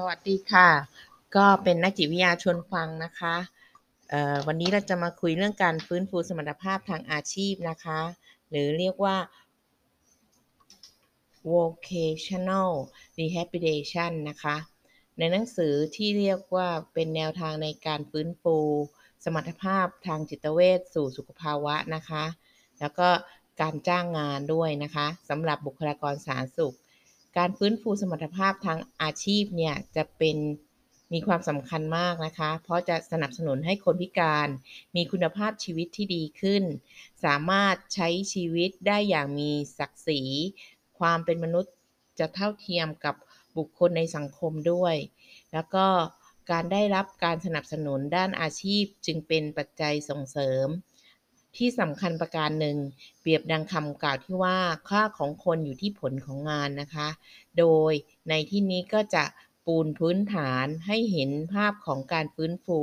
สวัสดีค่ะ ก็เป็นนักจิตวิทยาชวนฟังนะคะวันนี้เราจะมาคุยเรื่องการฟื้นฟูสมรรถภาพทางอาชีพนะคะ หรือเรียกว่า vocational rehabilitation นะคะ ในหนังสือที่เรียกว่าเป็นแนวทางในการฟื้นฟูสมรรถภาพทางจิตเวชสู่สุขภาวะนะคะ แล้วก็การจ้างงานด้วยนะคะสำหรับบุคลากรสาธารณสุข การฟื้นฟูสมรรถภาพทางอาชีพเนี่ยจะเป็นมีความสำคัญมากนะคะ เพราะจะสนับสนุนให้คนพิการมีคุณภาพชีวิตที่ดีขึ้น สามารถใช้ชีวิตได้อย่างมีศักดิ์ศรี ความเป็นมนุษย์จะเท่าเทียมกับบุคคลในสังคมด้วย แล้วก็การได้รับการสนับสนุนด้านอาชีพจึงเป็นปัจจัยส่งเสริม ที่สำคัญประการหนึ่ง เปรียบดังคำกล่าวที่ว่าค่าของคนอยู่ที่ผลของงานนะคะ โดยในที่นี้ก็จะปูนพื้นฐานให้เห็นภาพของการฟื้นฟู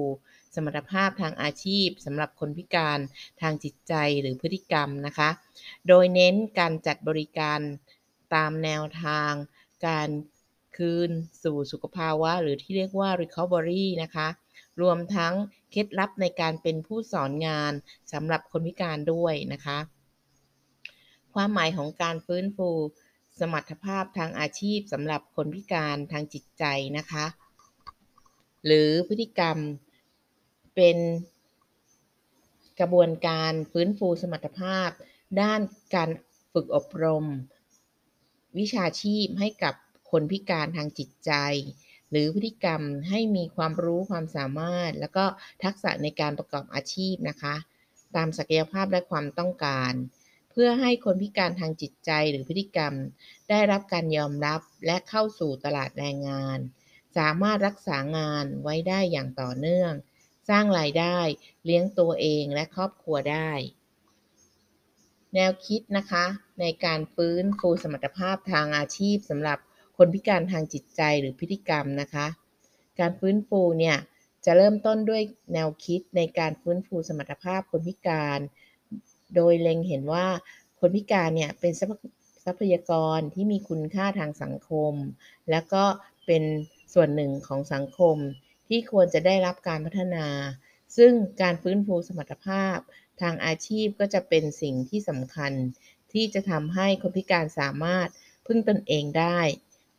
สมรรถภาพทางอาชีพสำหรับคนพิการทางจิตใจหรือพฤติกรรมนะคะ โดยเน้นการจัดบริการตามแนวทาง การคืนสู่สุขภาวะ หรือที่เรียกว่า recovery นะคะ รวมทั้งเคล็ดลับในการเป็นผู้สอนงานสำหรับคนพิการด้วยนะคะ ความหมายของการฟื้นฟู สมรรถภาพทางอาชีพสำหรับคนพิการทางจิตใจนะคะ หรือพฤติกรรมเป็นกระบวนการฟื้นฟูสมรรถภาพ ด้านการฝึกอบรม วิชาชีพให้กับคนพิการทางจิตใจ หรือพฤติกรรมให้มีความรู้ความสามารถ แล้วก็ทักษะในการประกอบอาชีพนะคะ ตามศักยภาพและความต้องการ เพื่อให้คนพิการทางจิตใจหรือพฤติกรรม ได้รับการยอมรับและเข้าสู่ตลาดแรงงาน สามารถรักษางานไว้ได้อย่างต่อเนื่อง สร้างรายได้เลี้ยงตัวเองและครอบครัวได้แนวคิดนะคะในการฟื้นฟูสมรรถภาพทางอาชีพสำหรับ คนพิการทางจิตใจหรือพฤติกรรมนะคะ การฟื้นฟูเนี่ยจะเริ่มต้นด้วยแนวคิดในการฟื้นฟูสมรรถภาพคนพิการ โดยเล็งเห็นว่าคนพิการเนี่ยเป็นทรัพยากรที่มีคุณค่าทางสังคม และก็เป็นส่วนหนึ่งของสังคมที่ควรจะได้รับการพัฒนา ซึ่งการฟื้นฟูสมรรถภาพ ทางอาชีพก็จะเป็นสิ่งที่สำคัญ ที่จะทำให้คนพิการสามารถพึ่งตนเองได้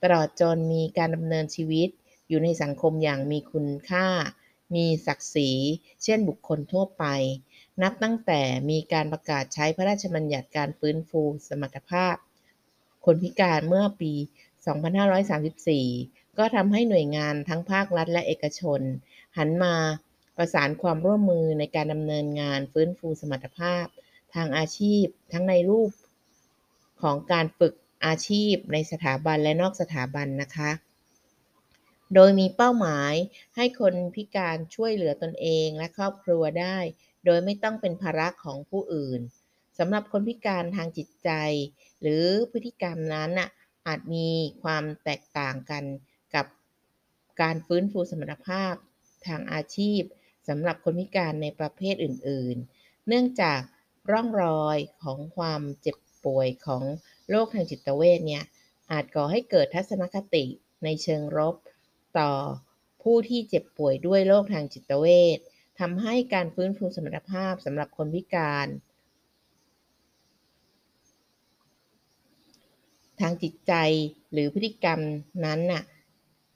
ตลอดจนมีการดำเนินชีวิตอยู่ในสังคมอย่างมีคุณค่า มีศักดิ์ศรี เช่นบุคคลทั่วไป นับตั้งแต่มีการประกาศใช้พระราชบัญญัติการฟื้นฟูสมรรถภาพ คนพิการเมื่อปี 2534 ก็ทำให้หน่วยงานทั้งภาครัฐและเอกชน หันมาประสานความร่วมมือในการดำเนินงานฟื้นฟูสมรรถภาพ ทางอาชีพ ทั้งในรูปของการฝึก อาชีพในสถาบันและนอกสถาบันนะคะ โดยมีเป้าหมายให้คนพิการช่วยเหลือตนเองและครอบครัวได้ โดยไม่ต้องเป็นภาระของผู้อื่นสำหรับคนพิการทางจิตใจ หรือพฤติกรรมนั้นน่ะอาจมีความแตกต่างกันกับการฟื้นฟูสมรรถภาพทางอาชีพสำหรับคนพิการในประเภทอื่น ๆ เนื่องจากร่องรอยของความเจ็บป่วยของ โรคทางจิตเวชเนี่ยอาจก่อให้เกิดทัศนคติในเชิงลบต่อผู้ที่เจ็บป่วยด้วยโรคทางจิตเวชทำให้การฟื้นฟูสมรรถภาพสำหรับคนพิการ ทางจิตใจหรือพฤติกรรมนั้นน่ะ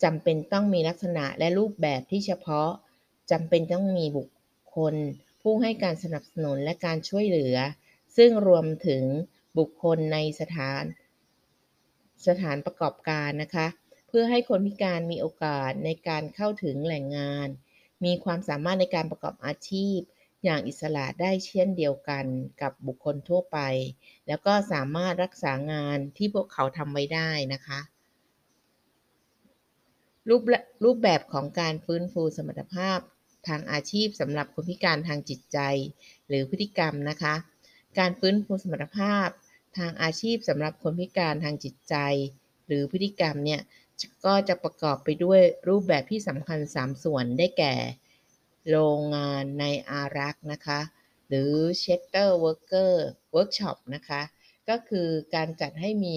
จำเป็นต้องมีลักษณะและรูปแบบที่เฉพาะจำเป็นต้องมีบุคคล ผู้ให้การสนับสนุนและการช่วยเหลือ ซึ่งรวมถึง บุคคลในสถาน สถานประกอบการนะคะ เพื่อให้คนพิการมีโอกาสในการเข้าถึงแหล่งงาน มีความสามารถในการประกอบอาชีพ อย่างอิสระได้เช่นเดียวกันกับบุคคลทั่วไป แล้วก็สามารถรักษางานที่พวกเขาทำไว้ได้นะคะรูปรูปแบบของการฟื้นฟูสมรรถภาพทางอาชีพสำหรับคนพิการทางจิตใจ หรือพฤติกรรมนะคะ การฟื้นฟูสมรรถภาพ ทางอาชีพสำหรับคนพิการทางจิตใจ หรือพฤติกรรมเนี่ยก็จะประกอบไปด้วยรูปแบบที่สำคัญ 3 ส่วนได้แก่ โรงงานในอารักนะคะ หรือ Shelter Worker Workshop นะคะ ก็คือการจัดให้มี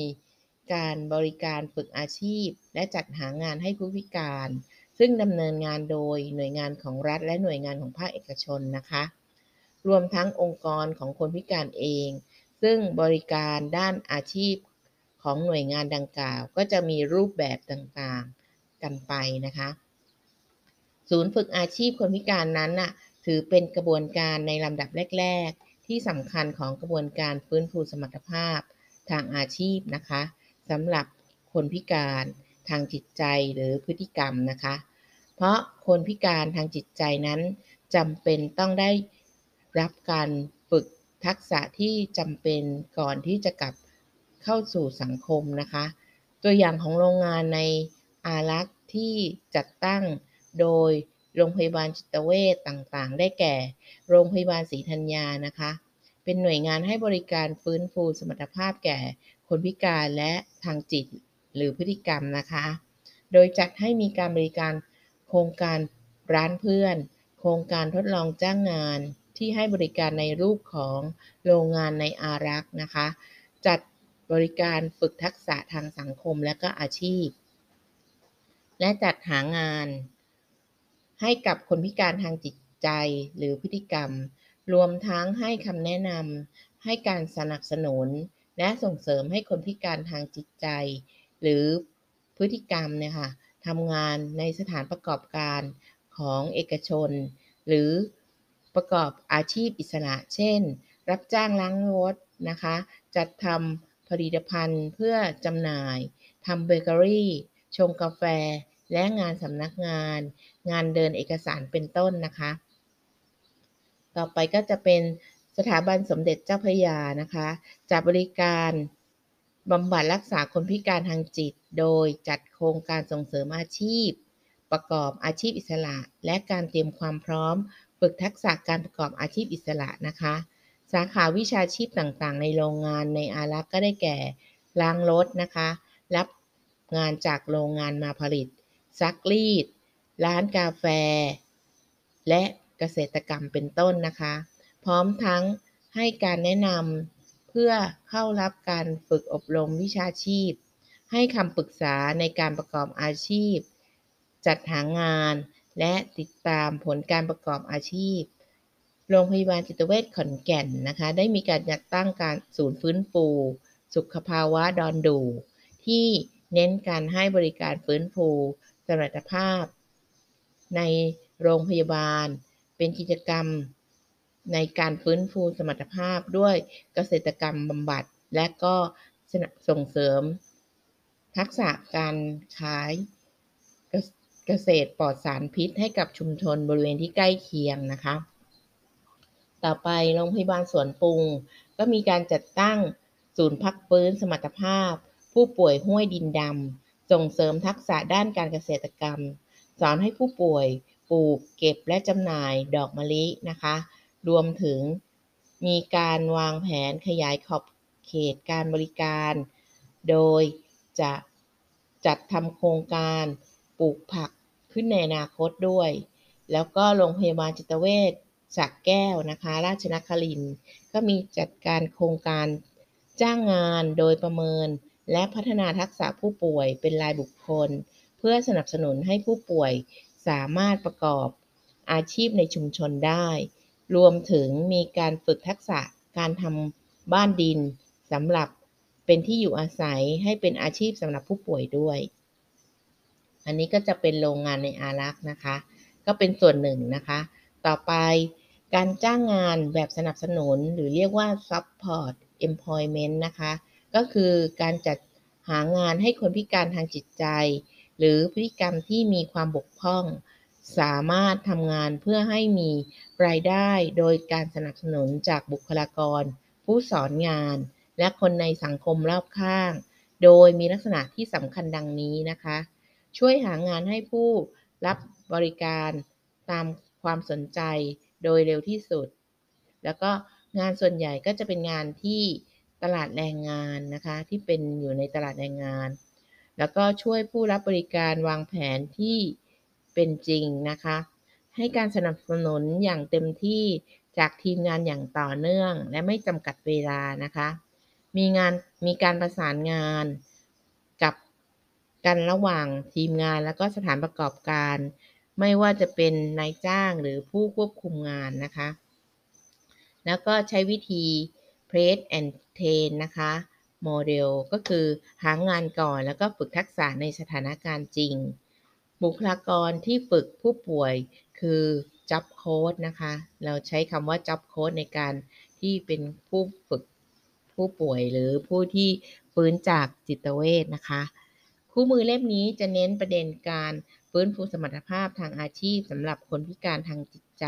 การบริการฝึกอาชีพ และจัดหางานให้ผู้พิการ ซึ่งดำเนินงานโดยหน่วยงานของรัฐและหน่วยงานของภาคเอกชนนะคะ รวมทั้งองค์กรของคนพิการเอง ซึ่งบริการด้านอาชีพของหน่วยงานดังกล่าว ก็จะมีรูปแบบต่างๆกันไปนะคะ ศูนย์ฝึกอาชีพคนพิการนั้นน่ะถือเป็นกระบวนการในลำดับแรก ๆ ที่สำคัญของกระบวนการฟื้นฟูสมรรถภาพทางอาชีพนะคะสำหรับคนพิการทางจิตใจหรือพฤติกรรมนะคะ เพราะคนพิการทางจิตใจนั้นจำเป็นต้องได้รับการ ทักษะที่จำเป็นก่อนที่จะกลับเข้าสู่สังคมนะคะ ตัวอย่างของโรงงานในอารักษ์ที่จัดตั้งโดยโรงพยาบาลจิตเวชต่างๆ ได้แก่ โรงพยาบาลศรีธัญญานะคะ เป็นหน่วยงานให้บริการฟื้นฟูสมรรถภาพแก่คนพิการและทางจิตหรือพฤติกรรมนะคะ โดยจัดให้มีการบริการโครงการร้านเพื่อน โครงการทดลองจ้างงาน ที่ให้บริการในรูปของโรงงานในอารักษ์นะคะ จัดบริการฝึกทักษะทางสังคมและก็อาชีพ และจัดหางาน ให้กับคนพิการทางจิตใจหรือพฤติกรรม รวมทั้งให้คำแนะนำให้การสนับสนุน และส่งเสริมให้คนพิการทางจิตใจ หรือพฤติกรรมเนี่ยค่ะทำงานในสถานประกอบการของเอกชน หรือ ประกอบอาชีพอิสระ เช่น รับจ้างล้างรถนะคะ จัดทำผลิตภัณฑ์เพื่อจำหน่ายทำเบเกอรี่ ชงกาแฟ และงานสำนักงาน งานเดินเอกสารเป็นต้นนะคะ ต่อไปก็จะเป็นสถาบันสมเด็จเจ้าพระยานะคะจะบริการบำบัดรักษาคนพิการทางจิต โดยจัดโครงการส่งเสริมอาชีพ ประกอบอาชีพอิสระ และการเตรียมความพร้อม ฝึกทักษะการประกอบอาชีพอิสระนะคะ สาขาวิชาชีพต่างๆ ในโรงงานในอารักก็ได้แก่ล้างรถนะคะ รับงานจากโรงงานมาผลิต ซักรีด ร้านกาแฟ และเกษตรกรรมเป็นต้นนะคะ พร้อมทั้งให้การแนะนำเพื่อเข้ารับการฝึกอบรมวิชาชีพ ให้คำปรึกษาในการประกอบอาชีพ จัดหางาน และติดตามผลการประกอบอาชีพ โรงพยาบาลจิตเวชขอนแก่นนะคะ ได้มีการจัดตั้งการศูนย์ฟื้นฟู สุขภาวะดอนดู ที่เน้นการให้บริการฟื้นฟูสมรรถภาพ ในโรงพยาบาล เป็นกิจกรรม ในการฟื้นฟูสมรรถภาพด้วยเกษตรกรรมบำบัด และก็ส่งเสริม ทักษะการขาย เกษตรปลอดสารพิษให้กับชุมชนบริเวณที่ใกล้เคียงนะคะ ต่อไปโรงพยาบาลสวนปรุง ก็มีการจัดตั้งศูนย์พักฟื้นสมรรถภาพ ผู้ป่วยห้วยดินดำส่งเสริมทักษะด้านการเกษตรกรรม สอนให้ผู้ป่วยปลูกเก็บและจำหน่ายดอกมะลินะคะ รวมถึงมีการวางแผนขยายขอบเขตการบริการ โดยจะจัดทำโครงการ ปลูกผักขึ้นในอนาคตด้วย แล้วก็โรงพยาบาลจิตเวชสักแก้วนะคะ ราชนครินก็มีจัดการโครงการจ้างงานโดยประเมิน และพัฒนาทักษะผู้ป่วยเป็นรายบุคคล เพื่อสนับสนุนให้ผู้ป่วยสามารถประกอบอาชีพในชุมชนได้ รวมถึงมีการฝึกทักษะการทำบ้านดินสำหรับเป็นที่อยู่อาศัยให้เป็นอาชีพสำหรับผู้ป่วยด้วย อันนี้ก็จะเป็นโรงงานในอารักษ์นะคะ ก็เป็นส่วนหนึ่งนะคะ ต่อไปการจ้างงานแบบสนับสนุนหรือเรียกว่า support employment นะคะ ก็คือการจัดหางานให้คนพิการทางจิตใจ หรือพฤติกรรมที่มีความบกพร่อง สามารถทำงานเพื่อให้มีรายได้โดยการสนับสนุนจากบุคลากร ผู้สอนงาน และคนในสังคมรอบข้าง โดยมีลักษณะที่สำคัญดังนี้นะคะ ช่วยหางานให้ผู้รับบริการตามความสนใจโดยเร็วที่สุด แล้วก็งานส่วนใหญ่ก็จะเป็นงานที่ตลาดแรงงานนะคะที่เป็นอยู่ในตลาดแรงงาน แล้วก็ช่วยผู้รับบริการวางแผนที่เป็นจริงนะคะ ให้การสนับสนุนอย่างเต็มที่จากทีมงานอย่างต่อเนื่อง และไม่จำกัดเวลานะคะ มีงานมีการประสานงาน กันระหว่างทีมงานแล้วก็สถานประกอบการ ไม่ว่าจะเป็นนายจ้างหรือผู้ควบคุมงานนะคะ แล้วก็ใช้วิธี Press and Train นะคะโมเดลก็คือหางานก่อนแล้วก็ฝึกทักษะในสถานการณ์จริง บุคลากรที่ฝึกผู้ป่วยคือ Job Coach นะคะ เราใช้คำว่า Job Coach ในการที่เป็นผู้ฝึกผู้ป่วยหรือผู้ที่ฟื้นจากจิตเวชนะคะ คู่มือเล่มนี้จะเน้นประเด็นการฟื้นฟูสมรรถภาพทางอาชีพสำหรับคนพิการทางจิตใจ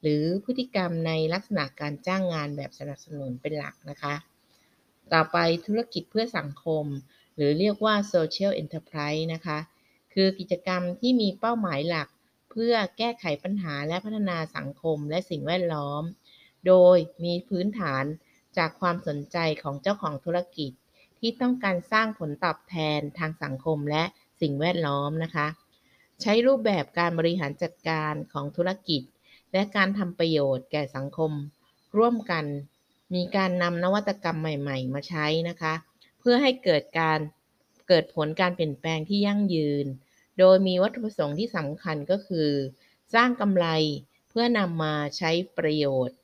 หรือพฤติกรรมในลักษณะการจ้างงานแบบสนับสนุนเป็นหลักนะคะ ต่อไปธุรกิจเพื่อสังคม หรือเรียกว่า social enterprise นะคะ คือกิจกรรมที่มีเป้าหมายหลัก เพื่อแก้ไขปัญหาและพัฒนาสังคมและสิ่งแวดล้อม โดยมีพื้นฐานจากความสนใจของเจ้าของธุรกิจ ที่ต้องการสร้างผลตอบแทนทางสังคมและสิ่งแวดล้อมนะคะ ใช้รูปแบบการบริหารจัดการของธุรกิจ และการทำประโยชน์แก่สังคม ร่วมกัน มีการนำนวัตกรรมใหม่ ๆ มาใช้นะคะ เพื่อให้เกิดการเกิดผลการเปลี่ยนแปลงที่ยั่งยืน โดยมีวัตถุประสงค์ที่สำคัญก็คือ สร้างกำไรเพื่อนำมาใช้ประโยชน์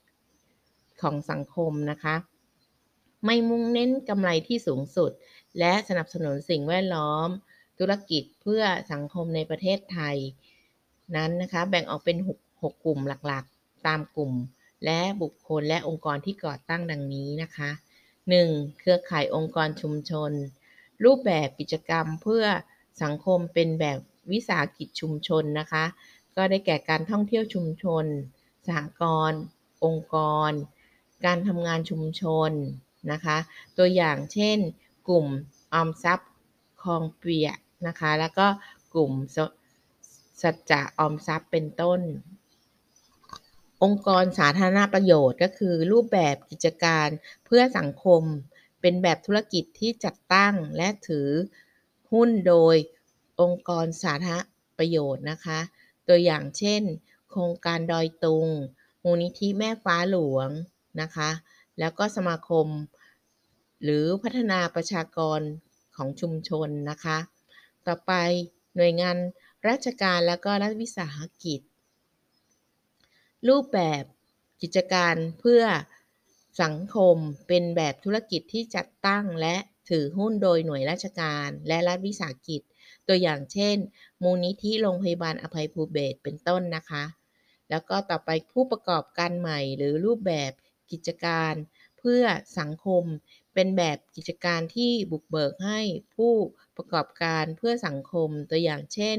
ของสังคมนะคะ ไม่มุ่งเน้นกำไรที่สูงสุด และสนับสนุนสิ่งแวดล้อม ธุรกิจเพื่อสังคมในประเทศไทย นั้นนะคะแบ่งออกเป็น 6 6 กลุ่มหลักๆ ตามกลุ่ม และบุคคลและองค์กรที่ก่อตั้งดังนี้นะคะ 1. เครือข่ายองค์กรชุมชน รูปแบบกิจกรรมเพื่อสังคมเป็นแบบวิสาหกิจชุมชนนะคะ ก็ได้แก่การท่องเที่ยวชุมชน สหกรณ์องค์กร การทำงานชุมชน นะคะ ตัวอย่างเช่น กลุ่มออมทรัพย์คลองเปียนะคะ แล้วก็กลุ่มสัจจะออมทรัพย์เป็นต้น องค์กรสาธารณประโยชน์ก็คือรูปแบบกิจการเพื่อสังคม เป็นแบบธุรกิจที่จัดตั้งและถือหุ้นโดยองค์กรสาธารณประโยชน์นะคะ ตัวอย่างเช่น โครงการดอยตุง มูลนิธิแม่ฟ้าหลวงนะคะ แล้วก็สมาคม หรือพัฒนาประชากรของชุมชนนะคะ ต่อไปหน่วยงานราชการแล้วก็รัฐวิสาหกิจ รูปแบบกิจการเพื่อสังคมเป็นแบบธุรกิจที่จัดตั้งและถือหุ้นโดยหน่วยราชการและรัฐวิสาหกิจ ตัวอย่างเช่น มูลนิธิโรงพยาบาลอภัยภูเบศเป็นต้นนะคะ แล้วก็ต่อไปผู้ประกอบการใหม่หรือรูปแบบ กิจการเพื่อสังคม เป็นแบบกิจการที่บุกเบิกให้ผู้ประกอบการเพื่อสังคมตัวอย่างเช่น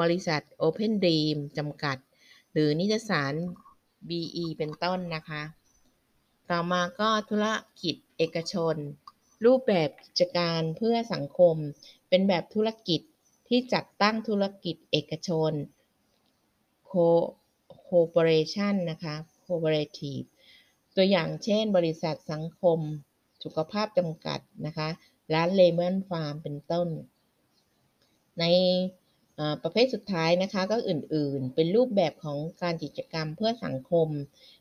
บริษัท Open Dream จำกัด หรือนิตสาร BE เป็นต้นนะคะ ต่อมาก็ธุรกิจเอกชน รูปแบบกิจการเพื่อสังคม เป็นแบบธุรกิจที่จัดตั้งธุรกิจเอกชน Co-operation นะคะ Cooperative ตัวอย่างเช่น บริษัทสังคม สุขภาพจำกัดนะคะร้านเลมอนฟาร์มเป็นต้น ในประเภทสุดท้ายนะคะก็อื่นๆ เป็นรูปแบบของการกิจกรรมเพื่อสังคม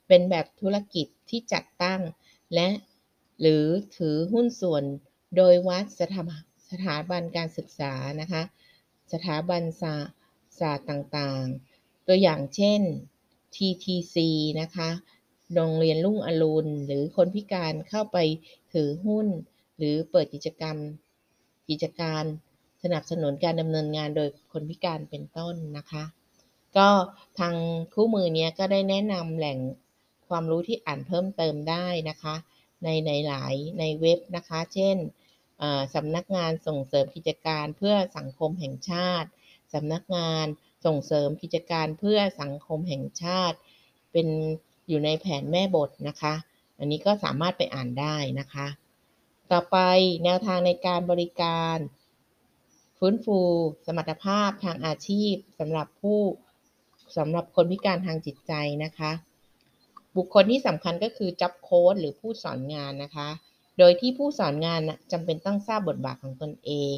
เป็นแบบธุรกิจที่จัดตั้ง และหรือถือหุ้นส่วนโดยวัดสถาสถาบันการศึกษานะคะ สถาบันศาสตร์ต่างๆ ตัวอย่างเช่น TTC นะคะ โรงเรียนรุ่งอรุณ หรือคนพิการเข้าไปถือหุ้น หรือเปิดกิจกรรม กิจการ สนับสนุนการดำเนินงานโดยคนพิการเป็นต้นนะคะ ก็ทางคู่มือนี้ก็ได้แนะนำแหล่งความรู้ที่อ่านเพิ่มเติมได้นะคะ ในในหลายในเว็บนะคะ เช่นสำนักงานส่งเสริมกิจการเพื่อสังคมแห่งชาติสำนักงานส่งเสริมกิจการเพื่อสังคมแห่งชาติ เป็น อยู่ในแผนแม่บทนะคะ อันนี้ก็สามารถไปอ่านได้นะคะ ต่อไปแนวทางในการบริการ ฟื้นฟู สมรรถภาพทางอาชีพสำหรับผู้สำหรับคนพิการทางจิตใจนะคะ บุคคลที่สำคัญก็คือจับโค้ดหรือผู้สอนงานนะคะ โดยที่ผู้สอนงานจำเป็นต้องทราบบทบาทของตนเอง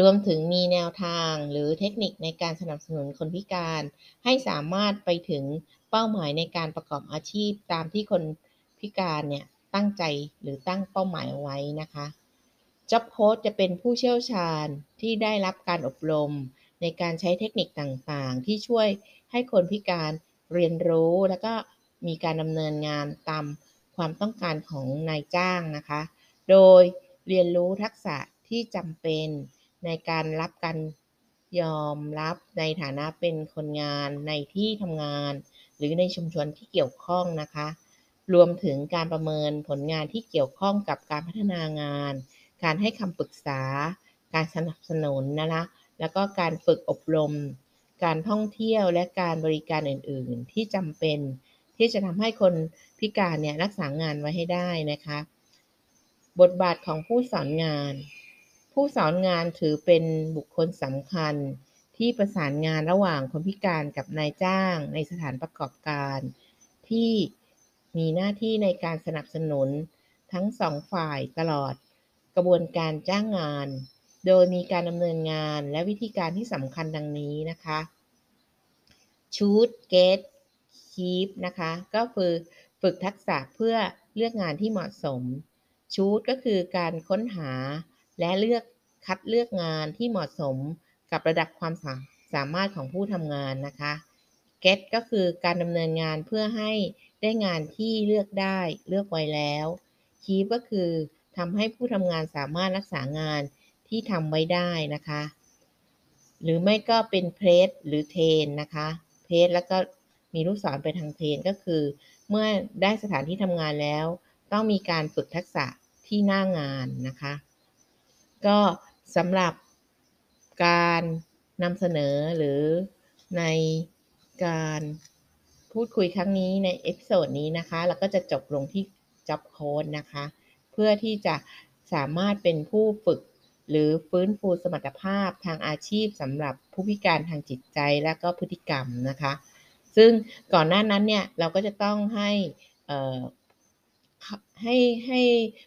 รวมถึงมีแนวทางหรือเทคนิคในการสนับสนุนคนพิการ ให้สามารถไปถึงเป้าหมายในการประกอบอาชีพตามที่คนพิการเนี่ยตั้งใจหรือตั้งเป้าหมายเอาไว้นะคะ Job Coach จะเป็นผู้เชี่ยวชาญที่ได้รับการอบรม ในการใช้เทคนิคต่างๆ ที่ช่วยให้คนพิการเรียนรู้ แล้วก็มีการดำเนินงานตามความต้องการของนายจ้างนะคะ โดยเรียนรู้ทักษะที่จำเป็น ในการรับการยอมรับในฐานะเป็นคนงานในที่ทำงาน หรือในชุมชนที่เกี่ยวข้องนะคะ รวมถึงการประเมินผลงานที่เกี่ยวข้องกับการพัฒนางาน การให้คำปรึกษา การสนับสนุนนะคะแล้วก็การฝึกอบรม การท่องเที่ยวและการบริการอื่น ๆ ที่จำเป็น ที่จะทำให้คนพิการเนี่ยรักษางานไว้ให้ได้นะคะ บทบาทของผู้สอนงาน ผู้สอนงานถือเป็นบุคคลสำคัญ ที่ประสานงานระหว่างคนพิการกับนายจ้างในสถานประกอบการ ที่มีหน้าที่ในการสนับสนุนทั้งสองฝ่ายตลอด กระบวนการจ้างงาน โดยมีการดำเนินงานและวิธีการที่สำคัญดังนี้นะคะ Choose Get Keep นะคะก็คือฝึกทักษะเพื่อเลือกงานที่เหมาะสม Choose ก็คือการค้นหา และเลือกคัดเลือกงานที่เหมาะสมกับระดับความสาสามารถของผู้ทำงานนะคะ Get ก็คือการดำเนินงานเพื่อให้ได้งานที่เลือกได้เลือกไว้แล้ว Keep ก็คือทำให้ผู้ทำงานสามารถรักษางานที่ทำไว้ได้นะคะ หรือไม่ก็เป็นเพ a สหรือเทนนะคะเพ a สแล้วก็มีลูกศรไปทางเทนก็คือ เมื่อได้สถานที่ทำงานแล้ว ต้องมีการฝึกทักษะที่หน้างานนะคะ ก็สำหรับการนำเสนอหรือในการพูดคุยครั้งนี้ใน episode นี้นะคะ แล้วก็จะจบลงที่ Job Coach นะคะ เพื่อที่จะสามารถเป็นผู้ฝึกหรือฟื้นฟูสมรรถภาพทางอาชีพสำหรับผู้พิการทางจิตใจและก็พฤติกรรมนะคะ ซึ่งก่อนหน้านั้นเนี่ย เราก็จะต้องให้ ให้ให้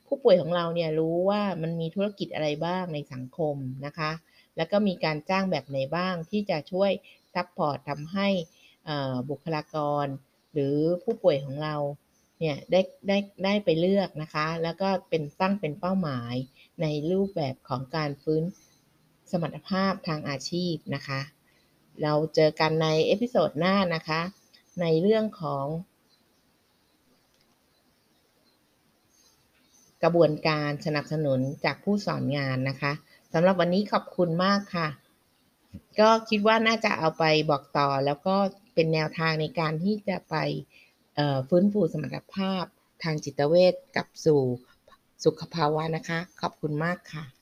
ผู้ป่วยของเราเนี่ยรู้ว่ามันมีธุรกิจอะไรบ้างในสังคมนะคะ แล้วก็มีการจ้างแบบไหนบ้างที่จะช่วย support ทำให้บุคลากร หรือผู้ป่วยของเราเนี่ยได้ได้ได้ไปเลือกนะคะ แล้วก็เป็นตั้งเป็นเป้าหมายในรูปแบบของการฟื้นสมรรถภาพทางอาชีพนะคะ เราเจอกันใน episode หน้านะคะ ในเรื่องของ กระบวนการสนับสนุนจากผู้สอนงานนะคะสำหรับวันนี้ขอบคุณมากค่ะ ก็คิดว่าน่าจะเอาไปบอกต่อ แล้วก็เป็นแนวทางในการที่จะไปฟื้นฟูสมรรถภาพทางจิตเวชกับสู่สุขภาวะนะคะ ขอบคุณมากค่ะ